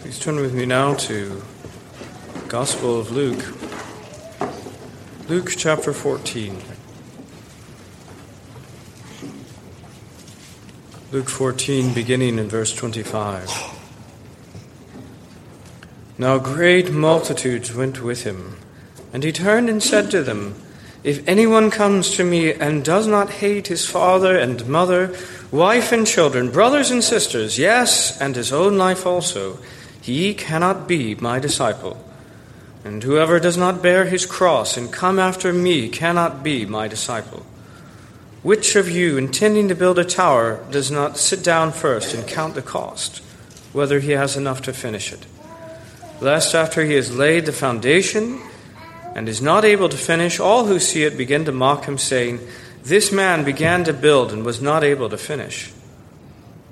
Please turn with me now to the Gospel of Luke. Luke chapter 14. Luke 14, beginning in verse 25. Now great multitudes went with him, and he turned and said to them, If anyone comes to me and does not hate his father and mother, wife and children, brothers and sisters, yes, and his own life also, he cannot be my disciple. And whoever does not bear his cross and come after me cannot be my disciple. Which of you, intending to build a tower, does not sit down first and count the cost, whether he has enough to finish it? Lest after he has laid the foundation and is not able to finish, all who see it begin to mock him, saying, This man began to build and was not able to finish.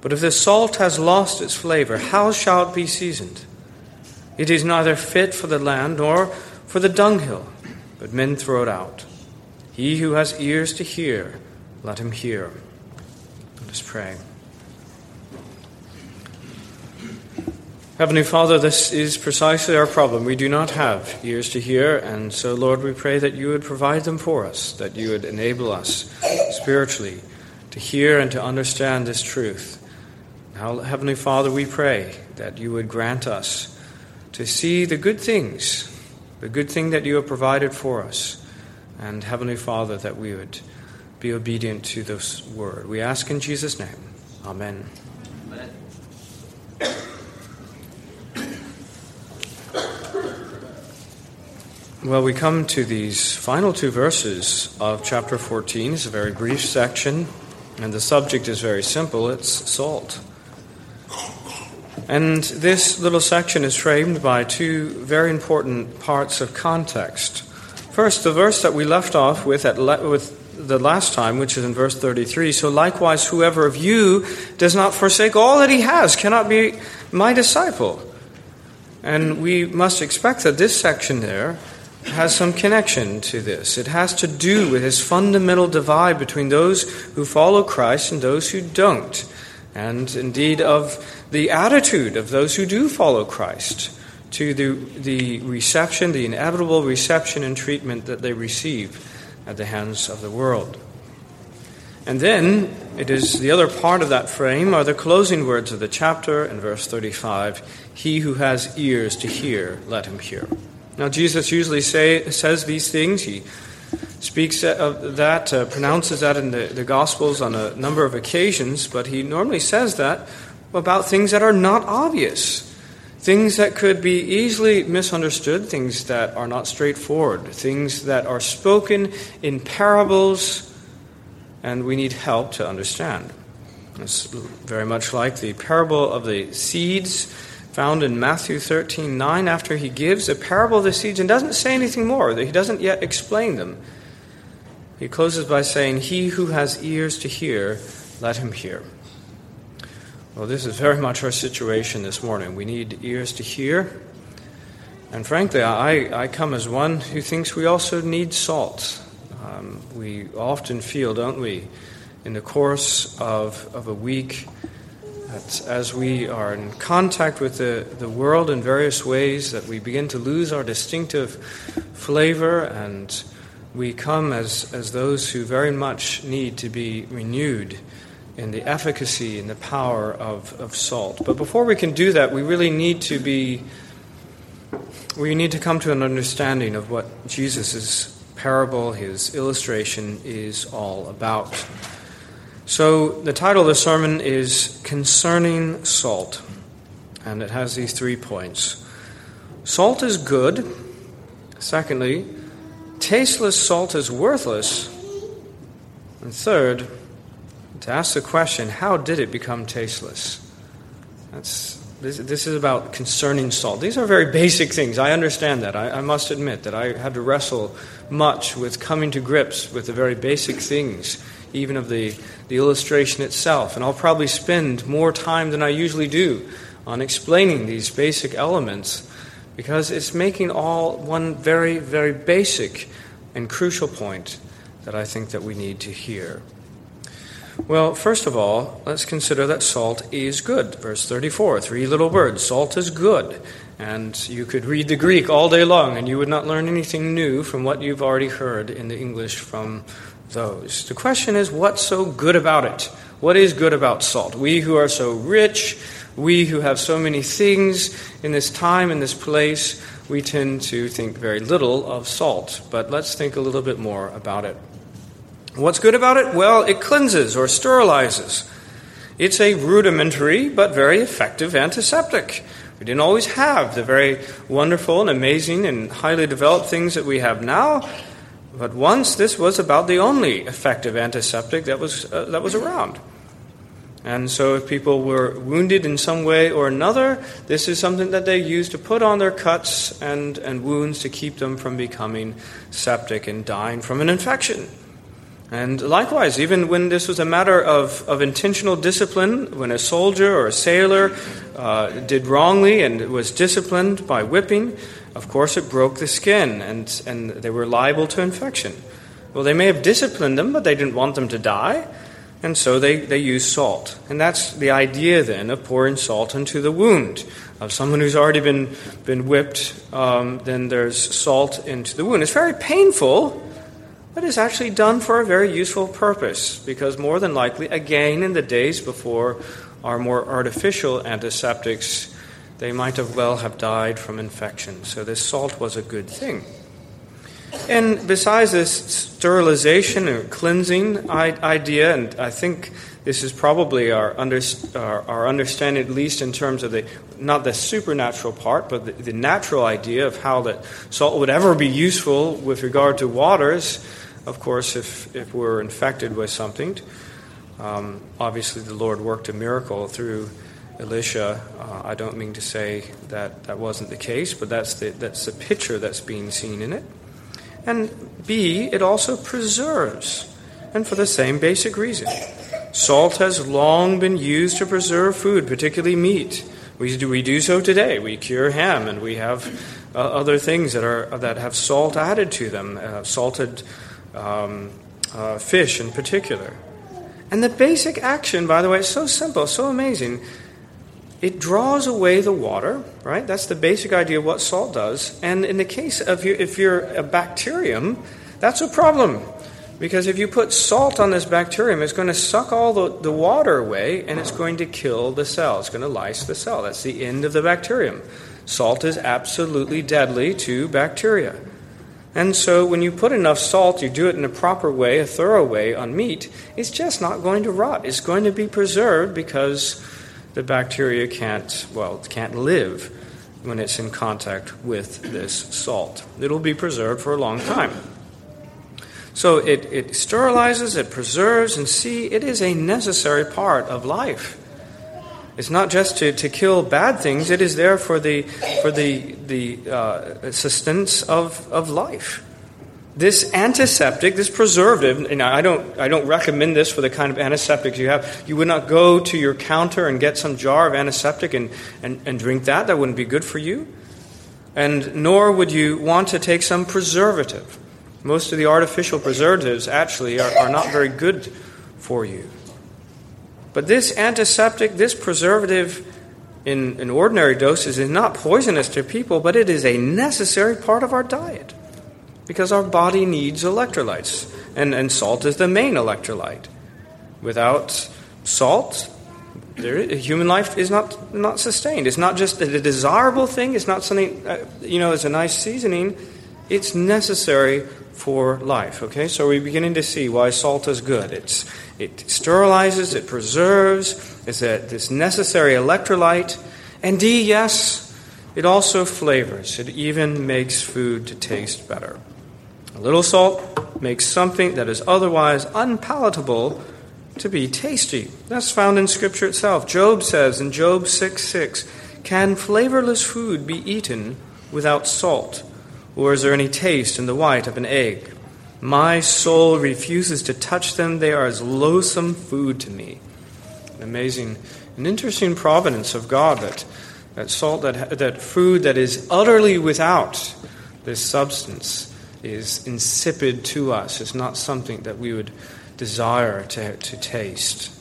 but if the salt has lost its flavor, how shall it be seasoned? It is neither fit for the land nor for the dunghill, but men throw it out. He who has ears to hear, let him hear. Let us pray. Heavenly Father, this is precisely our problem. We do not have ears to hear, and so, Lord, we pray that you would provide them for us, that you would enable us spiritually to hear and to understand this truth. Now, Heavenly Father, we pray that you would grant us to see the good things, the good thing that you have provided for us, and Heavenly Father, that we would be obedient to this word. We ask in Jesus' name. Amen. Amen. Well, we come to these final two verses of chapter 14. It's a very brief section, and the subject is very simple it's salt. And this little section is framed by two very important parts of context. First, the verse that we left off with, at le- with the last time, which is in verse 33. So likewise, whoever of you does not forsake all that he has cannot be my disciple. And we must expect that this section there has some connection to this. It has to do with his fundamental divide between those who follow Christ and those who don't. And indeed, of the attitude of those who do follow Christ to the, the reception, the inevitable reception and treatment that they receive at the hands of the world. And then it is the other part of that frame are the closing words of the chapter in verse 35 He who has ears to hear, let him hear. Now, Jesus usually say, says these things. He speaks of that, uh, pronounces that in the, the Gospels on a number of occasions, but he normally says that about things that are not obvious things that could be easily misunderstood, things that are not straightforward, things that are spoken in parables, and we need help to understand. It's very much like the parable of the seeds found in Matthew 13 9, after he gives a parable of the seeds and doesn't say anything more, he doesn't yet explain them. He closes by saying, He who has ears to hear, let him hear. Well, this is very much our situation this morning. We need ears to hear. And frankly, I, I come as one who thinks we also need salt. Um, we often feel, don't we, in the course of, of a week, that as we are in contact with the, the world in various ways, that we begin to lose our distinctive flavor and we come as, as those who very much need to be renewed in the efficacy and the power of, of salt. But before we can do that, we really need to be, we need to come to an understanding of what Jesus' parable, his illustration, is all about. So the title of the sermon is Concerning Salt, and it has these three points. Salt is good. Secondly, tasteless salt is worthless. And third, to ask the question, how did it become tasteless? That's This, this is about concerning salt. These are very basic things. I understand that. I, I must admit that I had to wrestle much with coming to grips with the very basic things, even of the, the illustration itself. And I'll probably spend more time than I usually do on explaining these basic elements because it's making all one very, very basic and crucial point that I think that we need to hear. Well, first of all, let's consider that salt is good. Verse 34, three little words salt is good. And you could read the Greek all day long, and you would not learn anything new from what you've already heard in the English from those. The question is, what's so good about it? What is good about salt? We who are so rich, we who have so many things in this time, in this place, we tend to think very little of salt. But let's think a little bit more about it. What's good about it? Well, it cleanses or sterilizes. It's a rudimentary but very effective antiseptic. We didn't always have the very wonderful and amazing and highly developed things that we have now, but once this was about the only effective antiseptic that was, uh, that was around. And so, if people were wounded in some way or another, this is something that they used to put on their cuts and, and wounds to keep them from becoming septic and dying from an infection. And likewise, even when this was a matter of, of intentional discipline, when a soldier or a sailor uh, did wrongly and was disciplined by whipping, of course it broke the skin and, and they were liable to infection. Well, they may have disciplined them, but they didn't want them to die, and so they, they used salt. And that's the idea then of pouring salt into the wound. Of someone who's already been, been whipped, um, then there's salt into the wound. It's very painful but is actually done for a very useful purpose, because more than likely, again, in the days before our more artificial antiseptics, they might have well have died from infection. So this salt was a good thing. And besides this sterilization or cleansing idea, and I think this is probably our, under, our, our, understanding, at least in terms of the not the supernatural part, but the, the natural idea of how that salt would ever be useful with regard to waters of course, if, if we're infected with something. Um, obviously, the Lord worked a miracle through Elisha. Uh, I don't mean to say that that wasn't the case, but that's the, that's the picture that's being seen in it. And B, it also preserves, and for the same basic reason. Salt has long been used to preserve food, particularly meat. We do, we do so today. We cure ham, and we have uh, other things that, are, that have salt added to them, uh, salted um, uh, fish in particular. And the basic action, by the way, is so simple, so amazing. It draws away the water, right? That's the basic idea of what salt does. And in the case of you, if you're a bacterium, that's a problem. Because if you put salt on this bacterium, it's going to suck all the, the water away and it's going to kill the cell. It's going to lyse the cell. That's the end of the bacterium. Salt is absolutely deadly to bacteria. And so when you put enough salt, you do it in a proper way, a thorough way on meat, it's just not going to rot. It's going to be preserved because the bacteria can't, well, can't live when it's in contact with this salt. It'll be preserved for a long time. So it, it sterilizes, it preserves, and see, it is a necessary part of life. It's not just to, to kill bad things, it is there for the, for the, the uh, sustenance of, of life. This antiseptic, this preservative, and I don't, I don't recommend this for the kind of antiseptics you have. You would not go to your counter and get some jar of antiseptic and, and, and drink that. That wouldn't be good for you. And nor would you want to take some preservative. Most of the artificial preservatives actually are, are not very good for you. But this antiseptic, this preservative in, in ordinary doses is not poisonous to people, but it is a necessary part of our diet because our body needs electrolytes, and, and salt is the main electrolyte. Without salt, there, human life is not, not sustained. It's not just a desirable thing, it's not something, uh, you know, it's a nice seasoning. It's necessary for life. Okay, so we're beginning to see why salt is good. It's, it sterilizes, it preserves, it's a, this necessary electrolyte. And D, yes, it also flavors. It even makes food to taste better. A little salt makes something that is otherwise unpalatable to be tasty. That's found in Scripture itself. Job says in Job 6 6, Can flavorless food be eaten without salt? Or is there any taste in the white of an egg? My soul refuses to touch them. They are as loathsome food to me. An amazing, an interesting providence of God that, that salt, that, that food that is utterly without this substance is insipid to us. It's not something that we would desire to, to taste.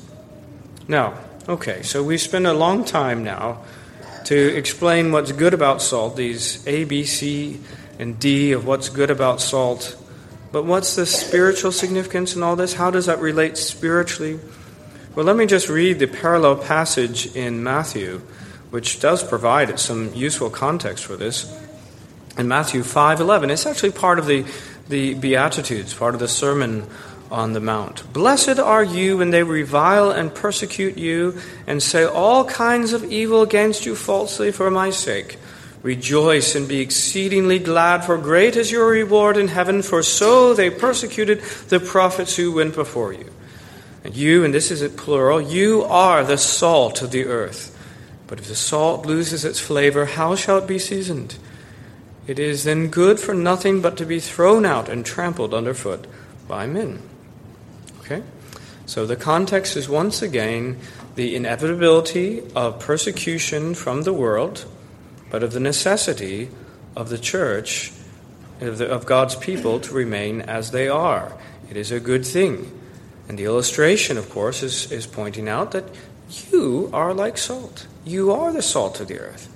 Now, okay, so we spent a long time now to explain what's good about salt, these A, B, C, and D of what's good about salt. But what's the spiritual significance in all this? How does that relate spiritually? Well, let me just read the parallel passage in Matthew, which does provide some useful context for this. In Matthew 5:11, it's actually part of the, the Beatitudes, part of the Sermon on the Mount. Blessed are you when they revile and persecute you and say all kinds of evil against you falsely for my sake. Rejoice and be exceedingly glad, for great is your reward in heaven, for so they persecuted the prophets who went before you. And you, and this is a plural, you are the salt of the earth. But if the salt loses its flavor, how shall it be seasoned? It is then good for nothing but to be thrown out and trampled underfoot by men. Okay? So the context is once again the inevitability of persecution from the world but of the necessity of the church, of, the, of God's people, to remain as they are. It is a good thing. And the illustration, of course, is, is pointing out that you are like salt. You are the salt of the earth.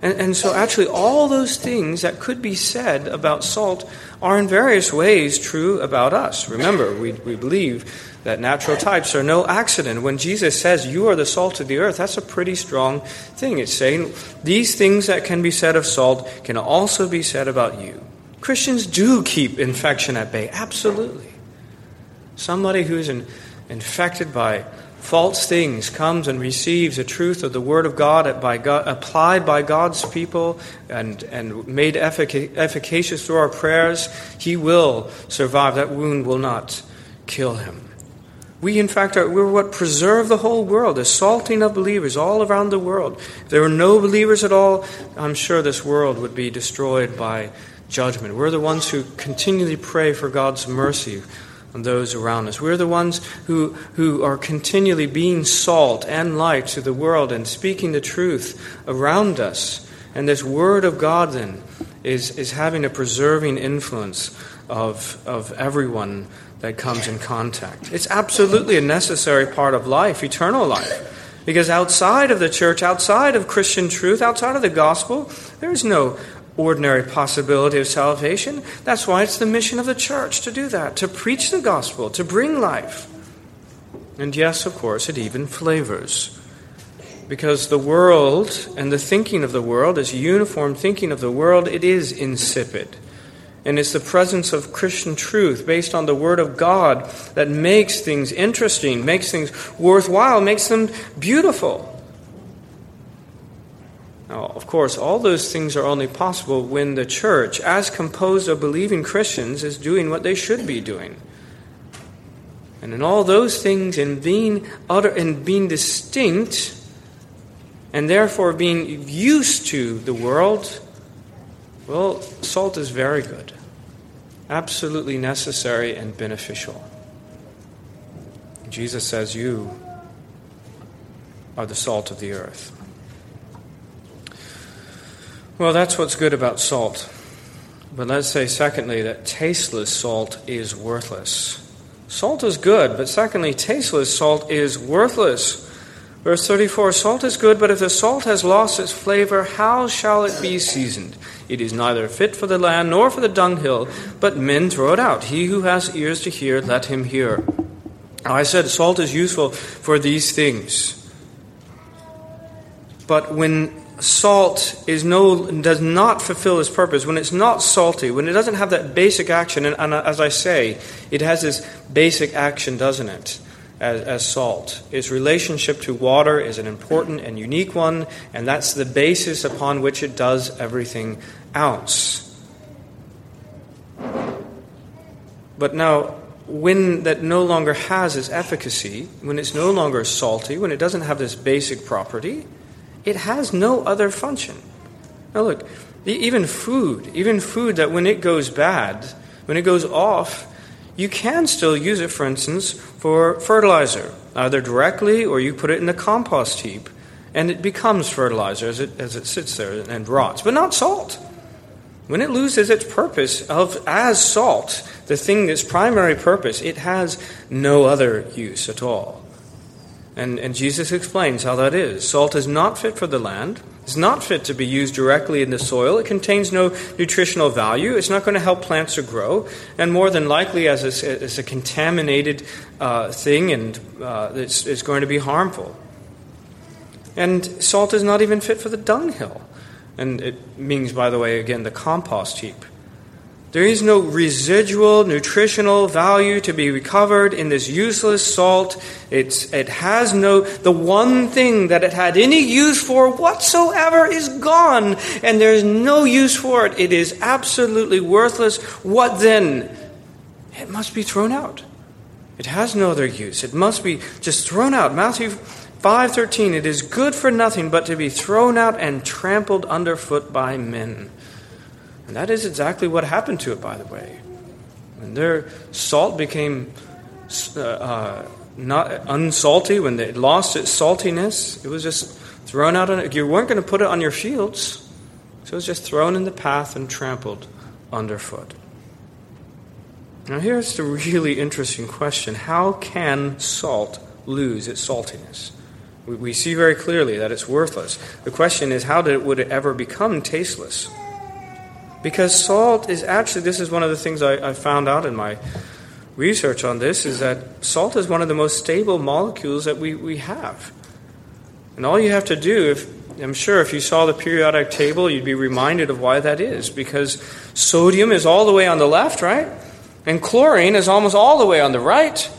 And, and so, actually, all those things that could be said about salt are in various ways true about us. Remember, we, we believe that natural types are no accident. When Jesus says, You are the salt of the earth, that's a pretty strong thing. It's saying these things that can be said of salt can also be said about you. Christians do keep infection at bay, absolutely. Somebody who's in, infected by false things comes and receives the truth of the Word of God, by God applied by God's people and, and made effic- efficacious through our prayers, he will survive. That wound will not kill him. We, in fact, are we're what preserve the whole world, the salting of believers all around the world. If there were no believers at all, I'm sure this world would be destroyed by judgment. We're the ones who continually pray for God's mercy those around us. We're the ones who, who are continually being salt and light to the world and speaking the truth around us. And this Word of God, then, is, is having a preserving influence of, of everyone that comes in contact. It's absolutely a necessary part of life, eternal life. Because outside of the church, outside of Christian truth, outside of the gospel, there is no ordinary possibility of salvation. That's why it's the mission of the church to do that, to preach the gospel, to bring life. And yes, of course, it even flavors. Because the world and the thinking of the world, this uniform thinking of the world, it is insipid. And it's the presence of Christian truth based on the Word of God that makes things interesting, makes things worthwhile, makes them beautiful. Now, of course, all those things are only possible when the church, as composed of believing Christians, is doing what they should be doing. And in all those things, in being utter and being distinct, and therefore being used to the world, well, salt is very good absolutely necessary and beneficial. Jesus says, You are the salt of the earth. Well, that's what's good about salt. But let's say, secondly, that tasteless salt is worthless. Salt is good, but secondly, tasteless salt is worthless. Verse 34 Salt is good, but if the salt has lost its flavor, how shall it be seasoned? It is neither fit for the land nor for the dunghill, but men throw it out. He who has ears to hear, let him hear. Now, I said salt is useful for these things. But when salt is no, does not fulfill its purpose, when it's not salty, when it doesn't have that basic action, and, and uh, as I say, it has this basic action, doesn't it? as, as salt. Its relationship to water is an important and unique one, and that's the basis upon which it does everything else. But now, when that no longer has its efficacy, when it's no longer salty, when it doesn't have this basic property, it has no other function. Now, look, even food, even food that when it goes bad, when it goes off, you can still use it, for instance, for fertilizer, either directly or you put it in the compost heap, and it becomes fertilizer as it, as it sits there and rots, but not salt. When it loses its purpose of as salt, the thing its primary purpose, it has no other use at all. And, and Jesus explains how that is. Salt is not fit for the land. It's not fit to be used directly in the soil. It contains no nutritional value. It's not going to help plants to grow. And more than likely, as a, as a contaminated uh, thing, and uh, it's, it's going to be harmful. And salt is not even fit for the dunghill. And it means, by the way, again, the compost heap. There is no residual nutritional value to be recovered in this useless salt. It's, it has no, the one thing that it had any use for whatsoever is gone, and there's no use for it. It is absolutely worthless. What then? It must be thrown out. It has no other use. It must be just thrown out. Matthew 5:13 It is good for nothing but to be thrown out and trampled underfoot by men. And that is exactly what happened to it by the way. When their salt became uh, uh, not unsalty, when it lost its saltiness, it was just thrown out on you weren't going to put it on your fields. So it was just thrown in the path and trampled underfoot. Now here's the really interesting question. How can salt lose its saltiness? We, we see very clearly that it's worthless. The question is, how did it, would it ever become tasteless? Because salt is actually, this is one of the things I, I found out in my research on this, is that salt is one of the most stable molecules that we, we have. And all you have to do, if, I'm sure if you saw the periodic table, you'd be reminded of why that is. Because sodium is all the way on the left, right? And chlorine is almost all the way on the right.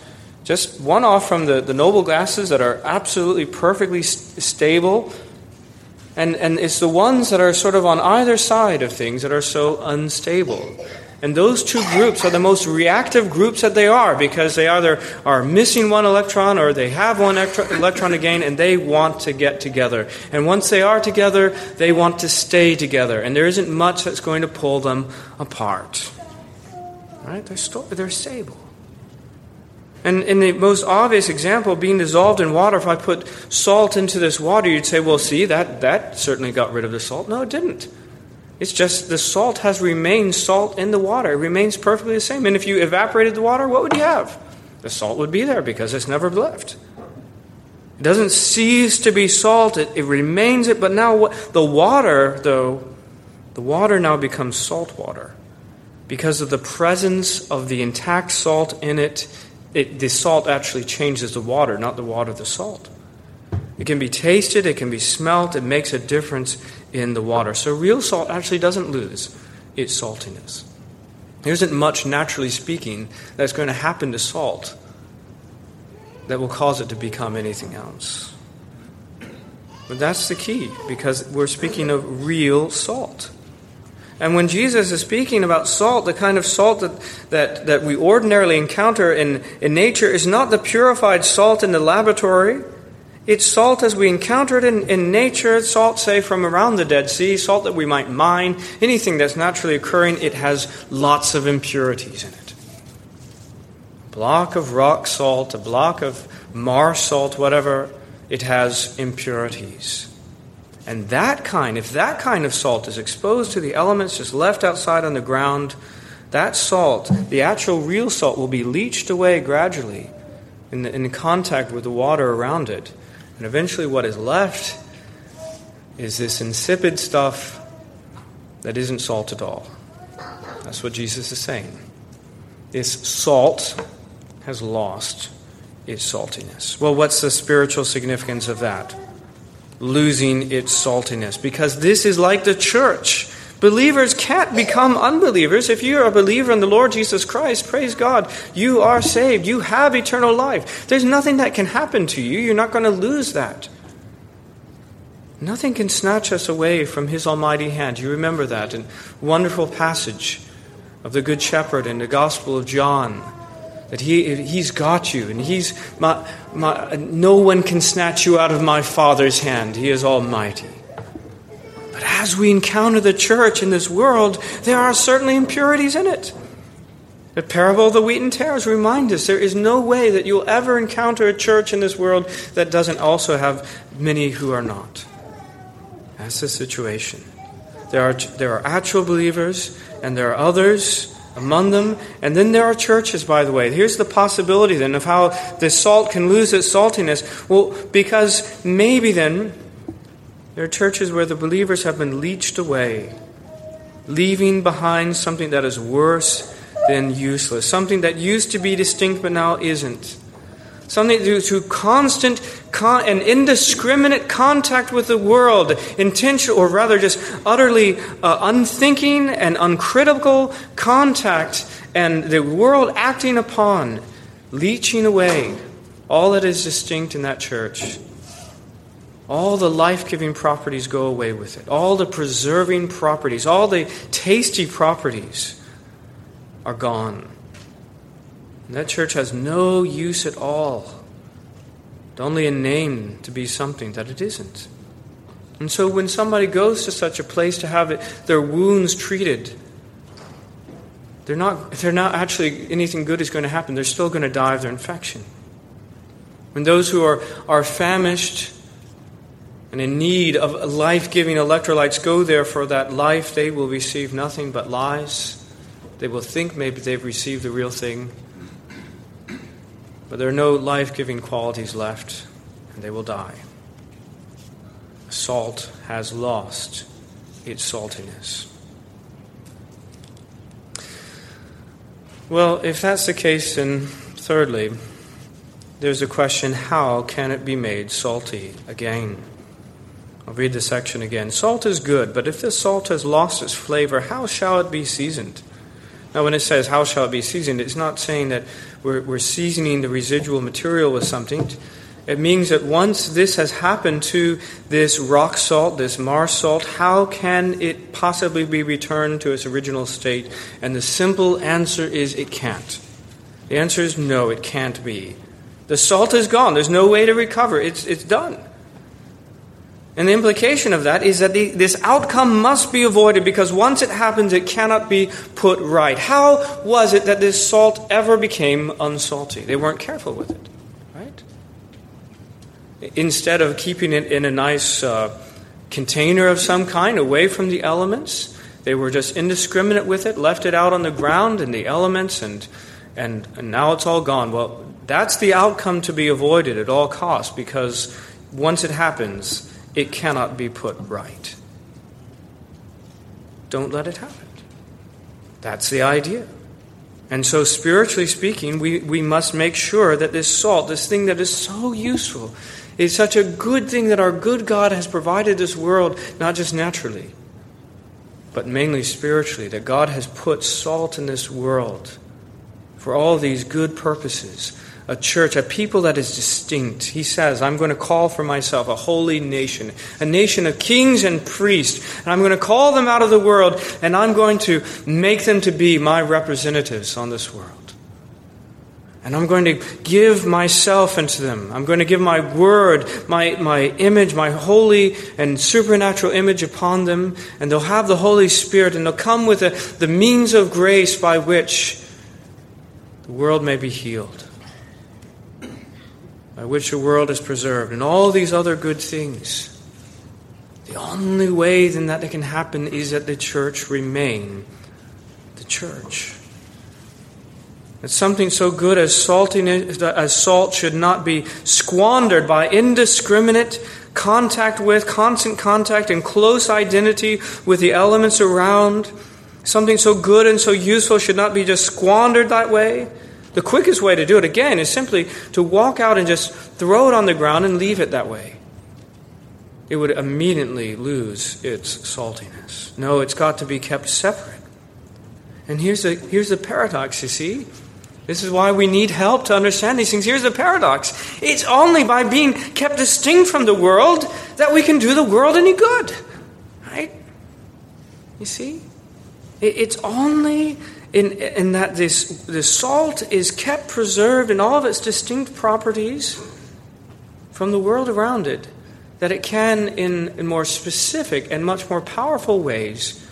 Just one off from the, the noble gases that are absolutely perfectly st- stable. And, and it's the ones that are sort of on either side of things that are so unstable. And those two groups are the most reactive groups that they are because they either are missing one electron or they have one electron again and they want to get together. And once they are together, they want to stay together. And there isn't much that's going to pull them apart. Right? They're, st- they're stable. And in the most obvious example, being dissolved in water, if I put salt into this water, you'd say, well, see, that, that certainly got rid of the salt. No, it didn't. It's just the salt has remained salt in the water. It remains perfectly the same. And if you evaporated the water, what would you have? The salt would be there because it's never left. It doesn't cease to be salt, it, it remains it. But now, the water, though, the water now becomes salt water because of the presence of the intact salt in it it, the salt actually changes the water, not the water the salt. It can be tasted, it can be smelt, it makes a difference in the water. So real salt actually doesn't lose its saltiness. There isn't much, naturally speaking, that's going to happen to salt that will cause it to become anything else. But that's the key, because we're speaking of real salt. And when Jesus is speaking about salt, the kind of salt that, that, that we ordinarily encounter in, in nature is not the purified salt in the laboratory. It's salt as we encounter it in, in nature, salt, say, from around the Dead Sea, salt that we might mine, anything that's naturally occurring, it has lots of impurities in it. A block of rock salt, a block of mar salt, whatever, it has impurities. And that kind, if that kind of salt is exposed to the elements just left outside on the ground, that salt, the actual real salt, will be leached away gradually in, the, in contact with the water around it. And eventually, what is left is this insipid stuff that isn't salt at all. That's what Jesus is saying. This salt has lost its saltiness. Well, what's the spiritual significance of that? Losing its saltiness because this is like the church. Believers can't become unbelievers. If you're a believer in the Lord Jesus Christ, praise God, you are saved. You have eternal life. There's nothing that can happen to you. You're not going to lose that. Nothing can snatch us away from His almighty hand. You remember that in wonderful passage of the Good Shepherd in the Gospel of John that he, He's got you, and He's my, my, no one can snatch you out of my Father's hand. He is Almighty. But as we encounter the church in this world, there are certainly impurities in it. The parable of the wheat and tares reminds us there is no way that you'll ever encounter a church in this world that doesn't also have many who are not. That's the situation. There are, there are actual believers, and there are others among them. And then there are churches, by the way. Here's the possibility then of how the salt can lose its saltiness. Well, because maybe then there are churches where the believers have been leached away, leaving behind something that is worse than useless, something that used to be distinct but now isn't. Something through, through constant con- and indiscriminate contact with the world, intentional, or rather just utterly uh, unthinking and uncritical contact, and the world acting upon, leeching away all that is distinct in that church. All the life giving properties go away with it. All the preserving properties, all the tasty properties are gone. And that church has no use at all. It's only a name to be something that it isn't. And so when somebody goes to such a place to have it, their wounds treated, they're not, they're not actually anything good is going to happen. They're still going to die of their infection. When those who are, are famished and in need of life giving electrolytes go there for that life, they will receive nothing but lies. They will think maybe they've received the real thing, but there are no life giving qualities left, and they will die. Salt has lost its saltiness. Well, if that's the case, then thirdly, there's a question how can it be made salty again? I'll read the section again. Salt is good, but if the salt has lost its flavor, how shall it be seasoned? Now, when it says, How shall it be seasoned? it's not saying that we're, we're seasoning the residual material with something. It means that once this has happened to this rock salt, this Mars salt, how can it possibly be returned to its original state? And the simple answer is it can't. The answer is no, it can't be. The salt is gone. There's no way to recover. It's, it's done. And the implication of that is that the, this outcome must be avoided because once it happens, it cannot be put right. How was it that this salt ever became unsalty? They weren't careful with it, right? Instead of keeping it in a nice uh, container of some kind away from the elements, they were just indiscriminate with it, left it out on the ground in the elements, and, and, and now it's all gone. Well, that's the outcome to be avoided at all costs because once it happens, it cannot be put right. Don't let it happen. That's the idea. And so, spiritually speaking, we, we must make sure that this salt, this thing that is so useful, is such a good thing that our good God has provided this world, not just naturally, but mainly spiritually, that God has put salt in this world for all these good purposes a church, a people that is distinct. He says, I'm going to call for myself a holy nation, a nation of kings and priests, and I'm going to call them out of the world, and I'm going to make them to be my representatives on this world. And I'm going to give myself into them. I'm going to give my word, my, my image, my holy and supernatural image upon them. And they'll have the Holy Spirit, and they'll come with the, the means of grace by which the world may be healed by which the world is preserved, and all these other good things. The only way then that it can happen is that the church remain the church. That something so good as, saltiness, as salt should not be squandered by indiscriminate contact with, constant contact, and close identity with the elements around. Something so good and so useful should not be just squandered that way. The quickest way to do it, again, is simply to walk out and just throw it on the ground and leave it that way. It would immediately lose its saltiness. No, it's got to be kept separate. And here's the, here's the paradox, you see. This is why we need help to understand these things. Here's the paradox it's only by being kept distinct from the world that we can do the world any good. Right? You see? It's only in, in that this, this salt is kept preserved in all of its distinct properties from the world around it that it can, in, in more specific and much more powerful ways,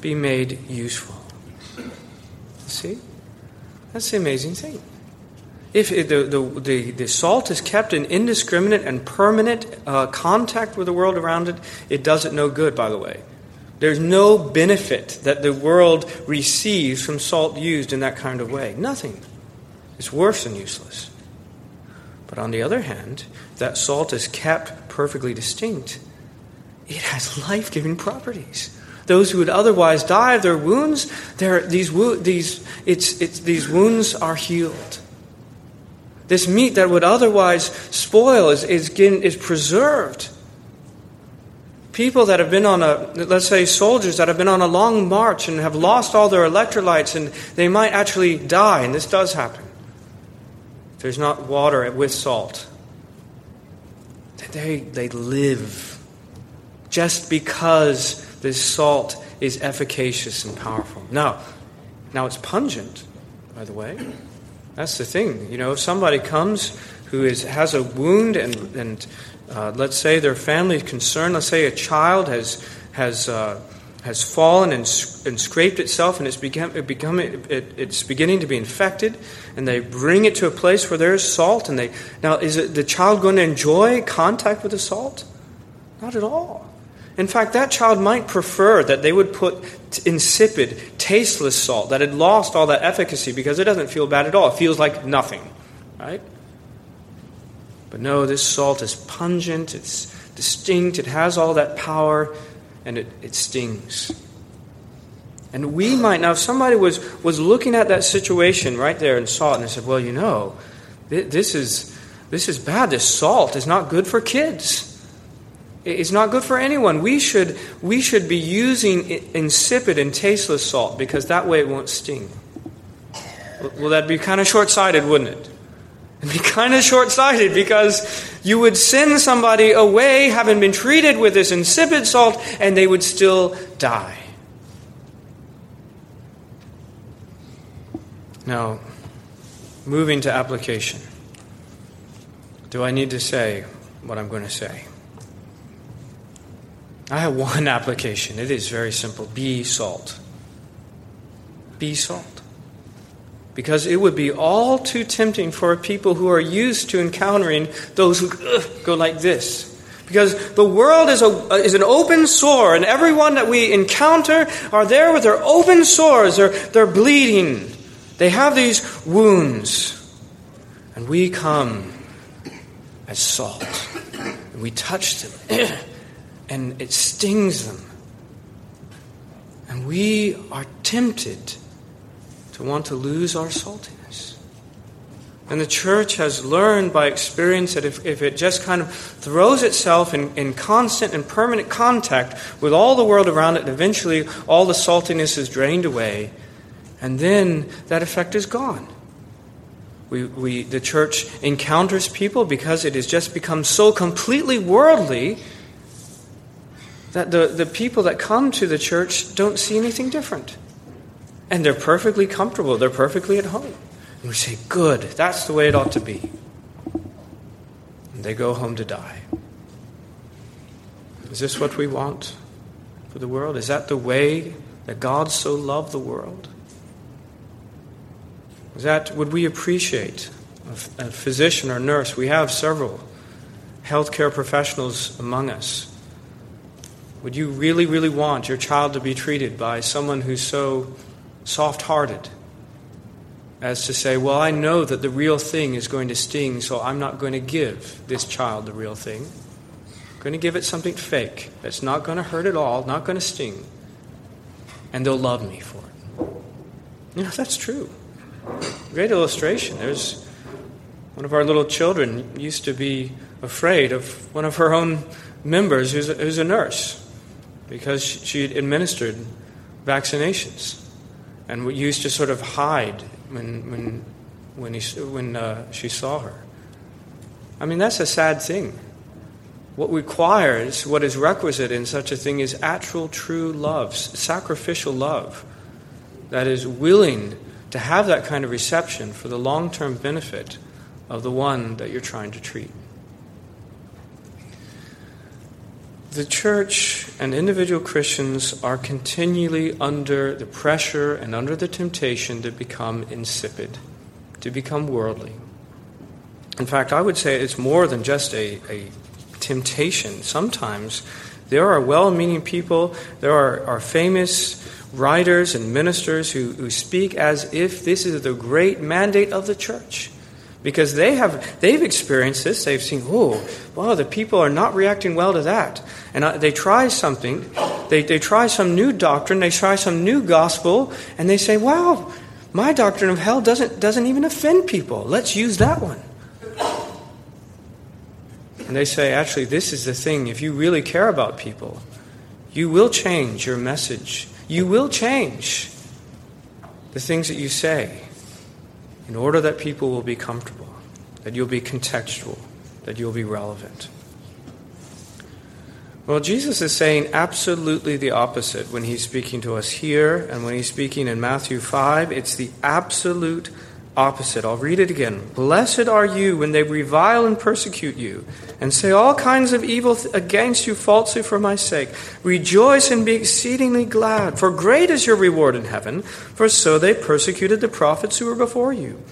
be made useful. See? That's the amazing thing. If the, the, the, the, salt is kept in indiscriminate and permanent uh, contact with the world around it, it does it no good, by the way. There's no benefit that the world receives from salt used in that kind of way. Nothing. It's worse than useless. But on the other hand, that salt is kept perfectly distinct. It has life giving properties. Those who would otherwise die of their wounds, these, these, it's, it's, these wounds are healed. This meat that would otherwise spoil is, is, is preserved. People that have been on a, let's say soldiers that have been on a long march and have lost all their electrolytes and they might actually die, and this does happen. If there's not water with salt, they, they live just because this salt is efficacious and powerful. Now, now it's pungent, by the way. That's the thing. You know, if somebody comes who is, has a wound and, and uh, let's say their family is concerned, let's say a child has, has, uh, has fallen and, and scraped itself and it's, become, it become, it, it, it's beginning to be infected, and they bring it to a place where there is salt. And they, now, is it, the child going to enjoy contact with the salt? Not at all. In fact, that child might prefer that they would put insipid, tasteless salt that had lost all that efficacy because it doesn't feel bad at all. It feels like nothing, right? But no, this salt is pungent, it's distinct, it has all that power, and it, it stings. And we might, now, if somebody was, was looking at that situation right there and saw it and they said, well, you know, this is, this is bad. This salt is not good for kids. It's not good for anyone. We should, we should be using insipid and tasteless salt because that way it won't sting. Well, that'd be kind of short sighted, wouldn't it? It'd be kind of short sighted because you would send somebody away having been treated with this insipid salt and they would still die. Now, moving to application. Do I need to say what I'm going to say? I have one application. It is very simple be salt. Be salt. Because it would be all too tempting for people who are used to encountering those who ugh, go like this. Because the world is, a, uh, is an open sore, and everyone that we encounter are there with their open sores. They're, they're bleeding. They have these wounds. And we come as salt. And we touch them. and it stings them. And we are tempted to want to lose our saltiness. And the church has learned by experience that if, if it just kind of throws itself in, in constant and permanent contact with all the world around it, eventually all the saltiness is drained away, and then that effect is gone. We, we, the church encounters people because it has just become so completely worldly that the, the people that come to the church don't see anything different. And they're perfectly comfortable, they're perfectly at home. And we say, Good, that's the way it ought to be. And they go home to die. Is this what we want for the world? Is that the way that God so loved the world? Is that would we appreciate a, a physician or nurse? We have several healthcare professionals among us would you really, really want your child to be treated by someone who's so soft hearted as to say, Well, I know that the real thing is going to sting, so I'm not going to give this child the real thing. I'm going to give it something fake that's not going to hurt at all, not going to sting, and they'll love me for it. You know, that's true. Great illustration. There's one of our little children used to be afraid of one of her own members who's a, who's a nurse because she had administered vaccinations and used to sort of hide when, when, when, he, when uh, she saw her. I mean, that's a sad thing. what requires, what is requisite in such a thing is actual true love, sacrificial love that is willing to have that kind of reception for the long term benefit of the one that you're trying to treat. The church and individual Christians are continually under the pressure and under the temptation to become insipid, to become worldly. In fact, I would say it's more than just a, a temptation. Sometimes there are well meaning people, there are, are famous writers and ministers who, who speak as if this is the great mandate of the church. Because they have they've experienced this, they've seen, oh, wow, the people are not reacting well to that. And uh, they try something, they, they try some new doctrine, they try some new gospel, and they say, wow, my doctrine of hell doesn't, doesn't even offend people. Let's use that one. And they say, actually, this is the thing. If you really care about people, you will change your message. You will change the things that you say in order that people will be comfortable, that you'll be contextual, that you'll be relevant. Well, Jesus is saying absolutely the opposite when he's speaking to us here and when he's speaking in Matthew 5. It's the absolute opposite. I'll read it again. Blessed are you when they revile and persecute you and say all kinds of evil against you falsely for my sake. Rejoice and be exceedingly glad, for great is your reward in heaven, for so they persecuted the prophets who were before you.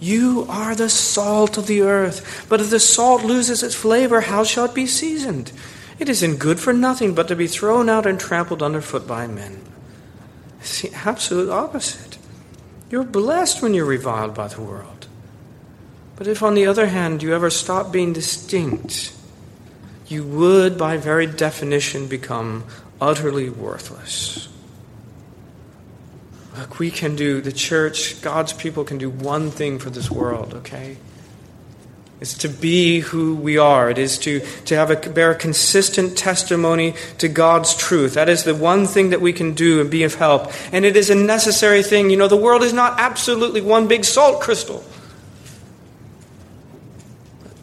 You are the salt of the earth, but if the salt loses its flavor, how shall it be seasoned? It isn't good for nothing but to be thrown out and trampled underfoot by men. It's the absolute opposite. You're blessed when you're reviled by the world. But if, on the other hand, you ever stop being distinct, you would, by very definition, become utterly worthless. Look, we can do, the church, God's people can do one thing for this world, okay? It's to be who we are. It is to, to have a, bear a consistent testimony to God's truth. That is the one thing that we can do and be of help. And it is a necessary thing. You know, the world is not absolutely one big salt crystal.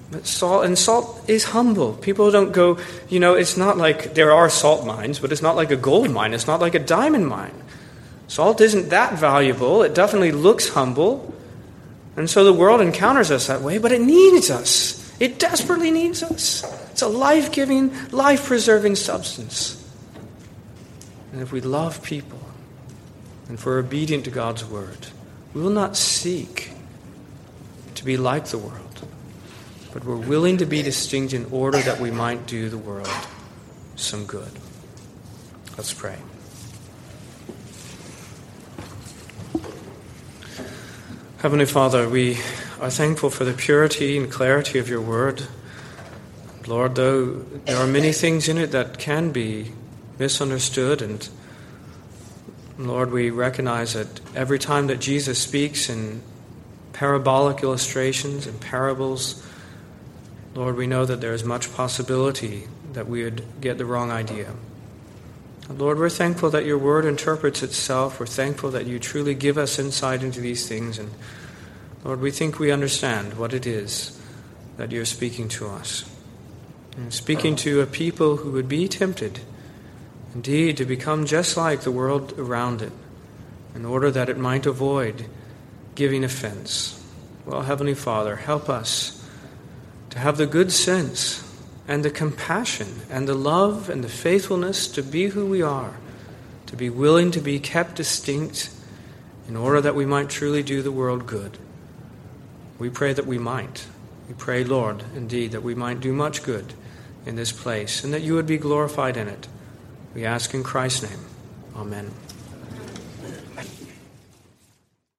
But salt, and salt is humble. People don't go, you know, it's not like there are salt mines, but it's not like a gold mine. It's not like a diamond mine. Salt isn't that valuable. It definitely looks humble. And so the world encounters us that way, but it needs us. It desperately needs us. It's a life giving, life preserving substance. And if we love people and if we're obedient to God's word, we will not seek to be like the world, but we're willing to be distinct in order that we might do the world some good. Let's pray. Heavenly Father, we are thankful for the purity and clarity of your word. Lord, though there are many things in it that can be misunderstood, and Lord, we recognize that every time that Jesus speaks in parabolic illustrations and parables, Lord, we know that there is much possibility that we would get the wrong idea. Lord, we're thankful that your word interprets itself. We're thankful that you truly give us insight into these things. And Lord, we think we understand what it is that you're speaking to us. And speaking to a people who would be tempted, indeed, to become just like the world around it, in order that it might avoid giving offense. Well, Heavenly Father, help us to have the good sense and the compassion and the love and the faithfulness to be who we are, to be willing to be kept distinct in order that we might truly do the world good. We pray that we might. We pray, Lord, indeed, that we might do much good in this place and that you would be glorified in it. We ask in Christ's name. Amen.